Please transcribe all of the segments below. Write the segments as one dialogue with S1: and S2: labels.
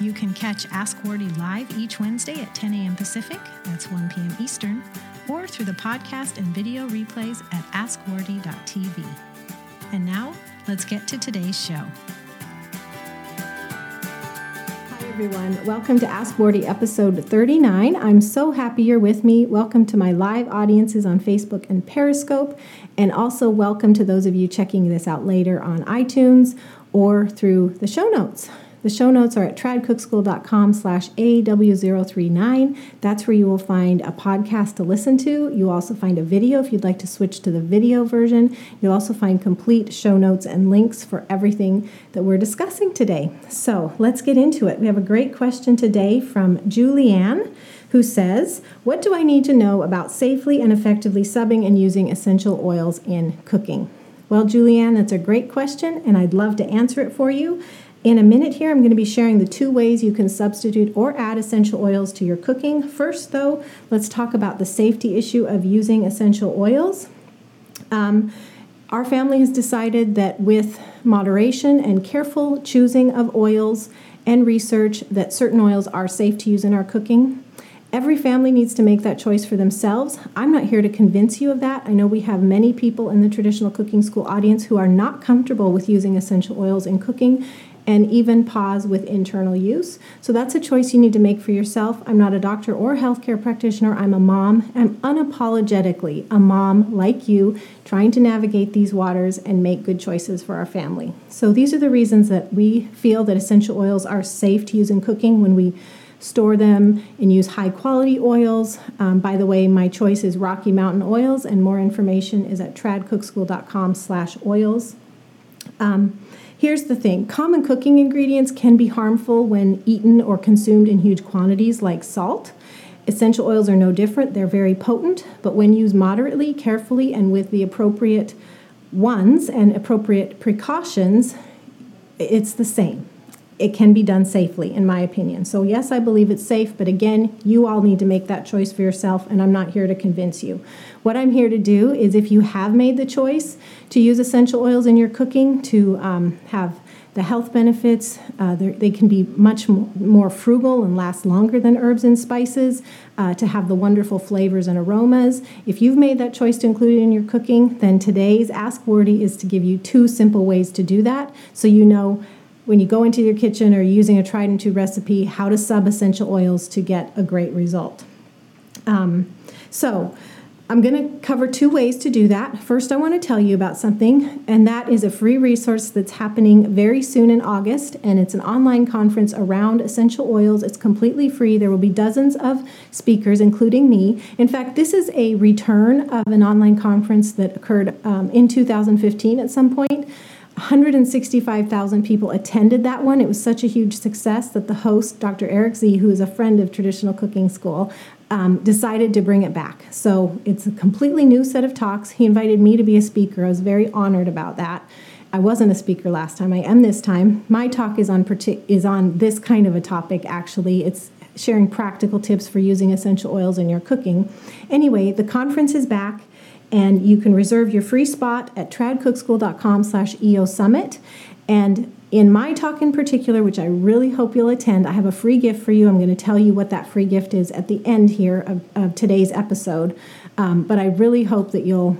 S1: You can catch Ask Wardee live each Wednesday at 10 a.m. Pacific, that's 1 p.m. Eastern, or through the podcast and video replays at askwardee.tv. And now, let's get to today's show.
S2: Hi, everyone. Welcome to Ask Wardee episode 39. I'm so happy you're with me. Welcome to my live audiences on Facebook and Periscope, and also welcome to those of you checking this out later on iTunes or through the show notes. The show notes are at tradcookschool.com slash AW039. That's where you will find a podcast to listen to. You'll also find a video if you'd like to switch to the video version. You'll also find complete show notes and links for everything that we're discussing today. So let's get into it. We have a great question today from Julianne who says, What do I need to know about safely and effectively subbing and using essential oils in cooking? Well, Julianne, that's a great question, and I'd love to answer it for you. In a minute here, I'm going to be sharing the two ways you can substitute or add essential oils to your cooking. First, though, let's talk about the safety issue of using essential oils. Um, our family has decided that with moderation and careful choosing of oils and research that certain oils are safe to use in our cooking. Every family needs to make that choice for themselves. I'm not here to convince you of that. I know we have many people in the traditional cooking school audience who are not comfortable with using essential oils in cooking and even pause with internal use. So that's a choice you need to make for yourself. I'm not a doctor or healthcare practitioner. I'm a mom. I'm unapologetically a mom like you, trying to navigate these waters and make good choices for our family. So these are the reasons that we feel that essential oils are safe to use in cooking when we store them and use high quality oils. Um, by the way, my choice is Rocky Mountain Oils, and more information is at tradcookschool.com slash oils. Um, Here's the thing. Common cooking ingredients can be harmful when eaten or consumed in huge quantities, like salt. Essential oils are no different, they're very potent, but when used moderately, carefully, and with the appropriate ones and appropriate precautions, it's the same it can be done safely, in my opinion. So, yes, I believe it's safe, but again, you all need to make that choice for yourself, and I'm not here to convince you. What I'm here to do is if you have made the choice to use essential oils in your cooking to um, have the health benefits, uh, they can be much more frugal and last longer than herbs and spices uh, to have the wonderful flavors and aromas. If you've made that choice to include it in your cooking, then today's Ask Wardee is to give you two simple ways to do that so you know when you go into your kitchen or using a tried and true recipe, how to sub essential oils to get a great result. Um, so, I'm going to cover two ways to do that. First, I want to tell you about something, and that is a free resource that's happening very soon in August, and it's an online conference around essential oils. It's completely free. There will be dozens of speakers, including me. In fact, this is a return of an online conference that occurred um, in 2015 at some point. 165,000 people attended that one. It was such a huge success that the host, Dr. Eric Z., who is a friend of Traditional Cooking School, um, decided to bring it back. So it's a completely new set of talks. He invited me to be a speaker. I was very honored about that. I wasn't a speaker last time. I am this time. My talk is on is on this kind of a topic. Actually, it's sharing practical tips for using essential oils in your cooking. Anyway, the conference is back and you can reserve your free spot at tradcookschool.com slash eosummit and in my talk in particular which i really hope you'll attend i have a free gift for you. I'm going to tell you what that free gift is at the end here of, of today's episode. Um, but i really hope that you'll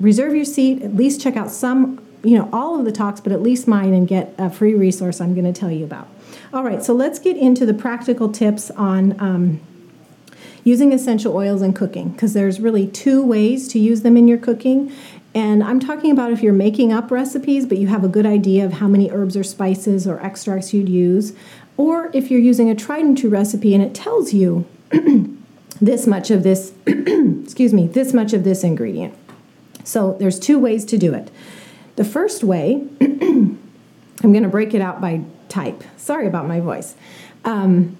S2: reserve your seat at least check out some you know all of the talks but at least mine and get a free resource i'm going to tell you about. All right so let's get into the practical tips on um, using essential oils in cooking because there's really two ways to use them in your cooking. And I'm talking about if you're making up recipes, but you have a good idea of how many herbs or spices or extracts you'd use, or if you're using a tried and true recipe and it tells you this much of this, excuse me, this much of this ingredient. So there's two ways to do it. The first way, I'm going to break it out by type. Sorry about my voice. Um,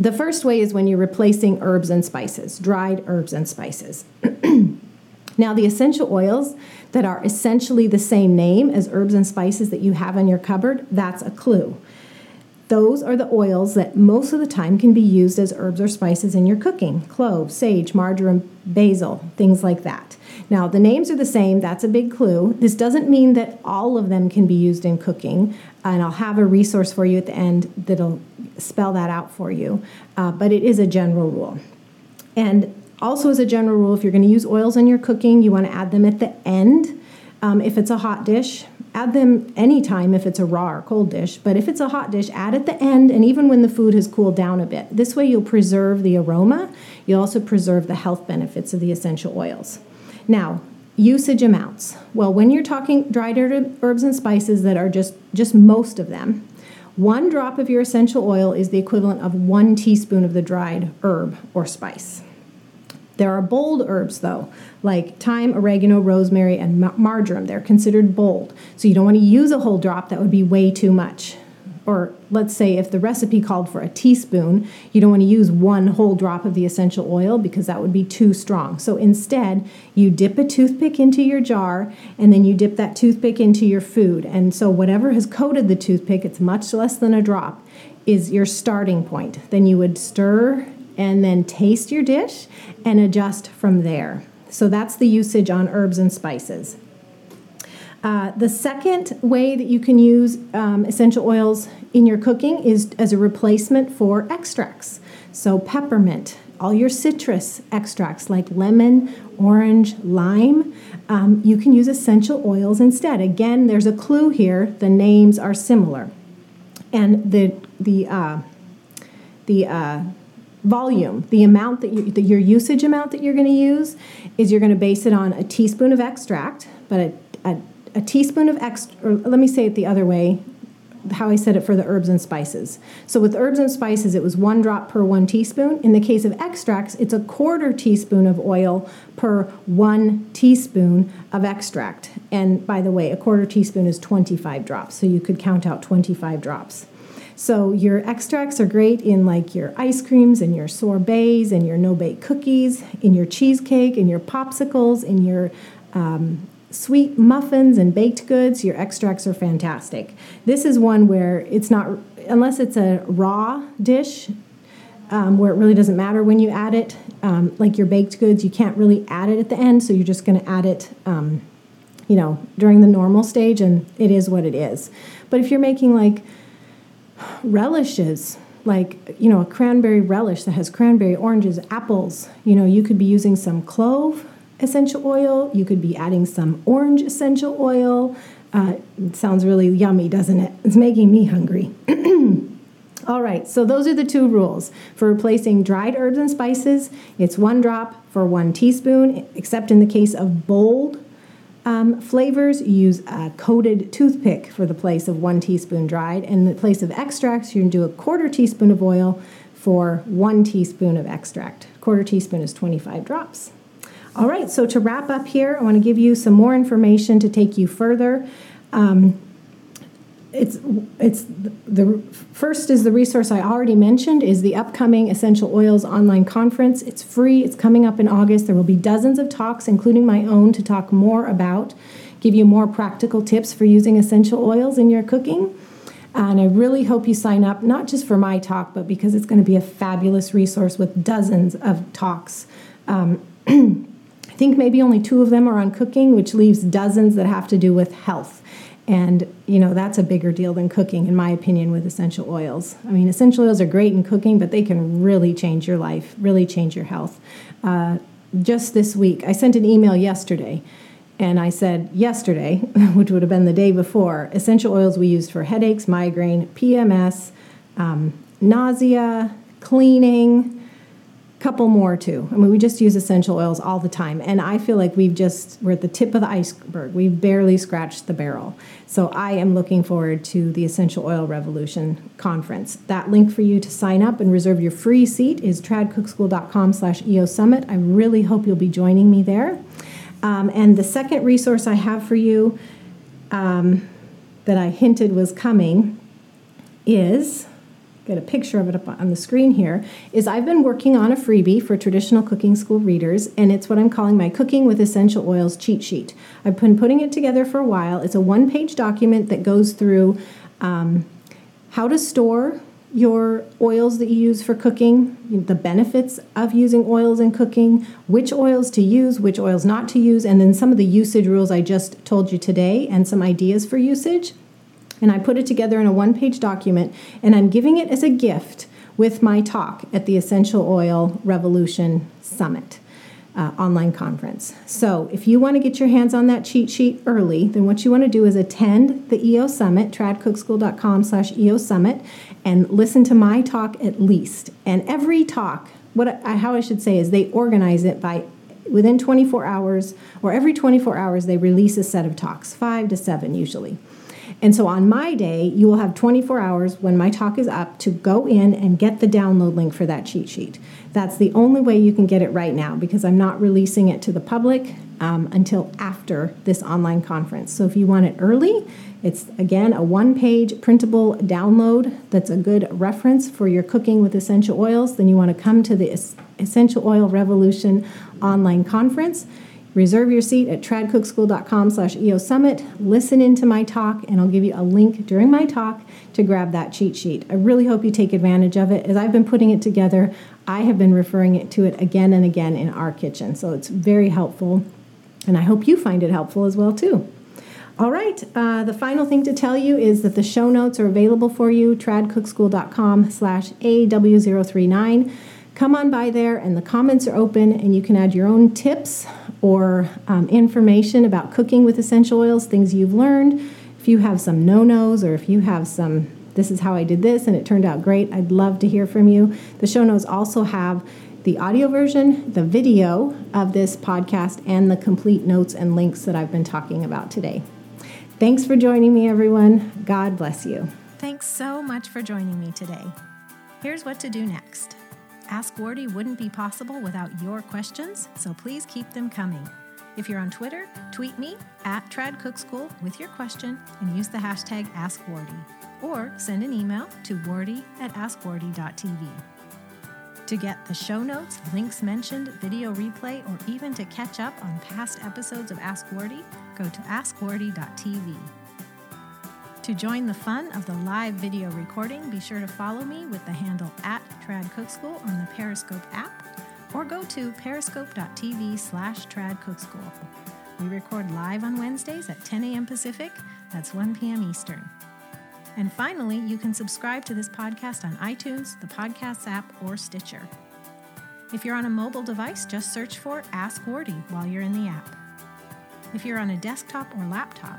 S2: The first way is when you're replacing herbs and spices, dried herbs and spices. now, the essential oils that are essentially the same name as herbs and spices that you have in your cupboard, that's a clue. Those are the oils that most of the time can be used as herbs or spices in your cooking clove, sage, marjoram, basil, things like that. Now, the names are the same, that's a big clue. This doesn't mean that all of them can be used in cooking, and I'll have a resource for you at the end that'll spell that out for you, uh, but it is a general rule. And also, as a general rule, if you're going to use oils in your cooking, you want to add them at the end. Um, if it's a hot dish, add them anytime if it's a raw or cold dish, but if it's a hot dish, add at the end and even when the food has cooled down a bit. This way you'll preserve the aroma, you'll also preserve the health benefits of the essential oils. Now, usage amounts. Well, when you're talking dried herbs and spices that are just just most of them, one drop of your essential oil is the equivalent of one teaspoon of the dried herb or spice. There are bold herbs, though, like thyme, oregano, rosemary, and marjoram. They're considered bold. So you don't want to use a whole drop, that would be way too much. Or let's say if the recipe called for a teaspoon, you don't want to use one whole drop of the essential oil because that would be too strong. So instead, you dip a toothpick into your jar and then you dip that toothpick into your food. And so whatever has coated the toothpick, it's much less than a drop, is your starting point. Then you would stir and then taste your dish and adjust from there. So that's the usage on herbs and spices. Uh, the second way that you can use um, essential oils in your cooking is as a replacement for extracts. So, peppermint, all your citrus extracts like lemon, orange, lime, um, you can use essential oils instead. Again, there's a clue here the names are similar. And the, the, uh, the uh, volume, the amount that, you, the, your usage amount that you're going to use, is you're going to base it on a teaspoon of extract, but a, a, a teaspoon of extra, or let me say it the other way, how I said it for the herbs and spices. So with herbs and spices, it was one drop per one teaspoon. In the case of extracts, it's a quarter teaspoon of oil per one teaspoon of extract. And by the way, a quarter teaspoon is 25 drops, so you could count out 25 drops. So your extracts are great in like your ice creams and your sorbets and your no bake cookies, in your cheesecake, in your popsicles, in your um, sweet muffins and baked goods. Your extracts are fantastic. This is one where it's not unless it's a raw dish. Um, where it really doesn't matter when you add it, um, like your baked goods, you can't really add it at the end, so you're just going to add it, um, you know, during the normal stage, and it is what it is. But if you're making like relishes like you know a cranberry relish that has cranberry oranges apples you know you could be using some clove essential oil you could be adding some orange essential oil uh, it sounds really yummy doesn't it it's making me hungry all right so those are the two rules for replacing dried herbs and spices it's one drop for one teaspoon except in the case of bold um, flavors, use a coated toothpick for the place of one teaspoon dried. And in the place of extracts, you can do a quarter teaspoon of oil for one teaspoon of extract. Quarter teaspoon is 25 drops. All right, so to wrap up here, I want to give you some more information to take you further. Um, it's it's the first is the resource I already mentioned is the upcoming Essential Oils online conference. It's free. It's coming up in August. There will be dozens of talks, including my own, to talk more about, give you more practical tips for using essential oils in your cooking. And I really hope you sign up, not just for my talk, but because it's going to be a fabulous resource with dozens of talks. Um, think maybe only two of them are on cooking, which leaves dozens that have to do with health. And, you know, that's a bigger deal than cooking, in my opinion, with essential oils. I mean, essential oils are great in cooking, but they can really change your life, really change your health. Uh, just this week, I sent an email yesterday, and I said, yesterday, which would have been the day before, essential oils we use for headaches, migraine, PMS, um, nausea, cleaning couple more too. I mean, we just use essential oils all the time, and I feel like we've just we're at the tip of the iceberg. We've barely scratched the barrel. So I am looking forward to the Essential Oil Revolution conference. That link for you to sign up and reserve your free seat is tradcookschool.com/eo summit. I really hope you'll be joining me there. Um, and the second resource I have for you um, that I hinted was coming is get a picture of it up on the screen here, is I've been working on a freebie for traditional cooking school readers, and it's what I'm calling my Cooking with Essential Oils cheat sheet. I've been putting it together for a while. It's a one page document that goes through um, how to store your oils that you use for cooking, the benefits of using oils in cooking, which oils to use, which oils not to use, and then some of the usage rules I just told you today and some ideas for usage. And I put it together in a one page document, and I'm giving it as a gift with my talk at the Essential Oil Revolution Summit. Uh, online conference. So, if you want to get your hands on that cheat sheet early, then what you want to do is attend the EO Summit, tradcookschool.com slash EO Summit, and listen to my talk at least. And every talk, what I, how I should say is they organize it by within 24 hours, or every 24 hours, they release a set of talks, five to seven usually. And so on my day, you will have 24 hours when my talk is up to go in and get the download link for that cheat sheet. That's the only way you can get it right now because I'm not releasing it to the public um, until after this online conference. So if you want it early, it's again a one page printable download that's a good reference for your cooking with essential oils. Then you want to come to the Essential Oil Revolution online conference. Reserve your seat at tradcookschool.com slash eosummit. Listen into my talk, and I'll give you a link during my talk to grab that cheat sheet. I really hope you take advantage of it. As I've been putting it together, I have been referring it to it again and again in our kitchen. So it's very helpful, and I hope you find it helpful as well too. All right, uh, the final thing to tell you is that the show notes are available for you, tradcookschool.com slash AW039 come on by there and the comments are open and you can add your own tips or um, information about cooking with essential oils things you've learned. If you have some no-nos or if you have some this is how i did this and it turned out great i'd love to hear from you. The show notes also have the audio version the video of this podcast and the complete notes and links that i've been talking about today. Thanks for joining me everyone. God bless you.
S1: Thanks so much for joining me today. Here's what to do next Ask Wardee wouldn't be possible without your questions, so please keep them coming. If you're on Twitter, tweet me at TradCookSchool with your question and use the hashtag AskWardee, or send an email to wardee at askwardee.tv. To get the show notes, links mentioned, video replay, or even to catch up on past episodes of Ask Wardee, go to askwardee.tv. To join the fun of the live video recording, be sure to follow me with the handle at Trad Cook School on the Periscope app or go to periscope.tv slash tradcookschool. We record live on Wednesdays at 10 a.m. Pacific, that's 1 p.m. Eastern. And finally, you can subscribe to this podcast on iTunes, the Podcasts app, or Stitcher. If you're on a mobile device, just search for Ask Wardee while you're in the app. If you're on a desktop or laptop,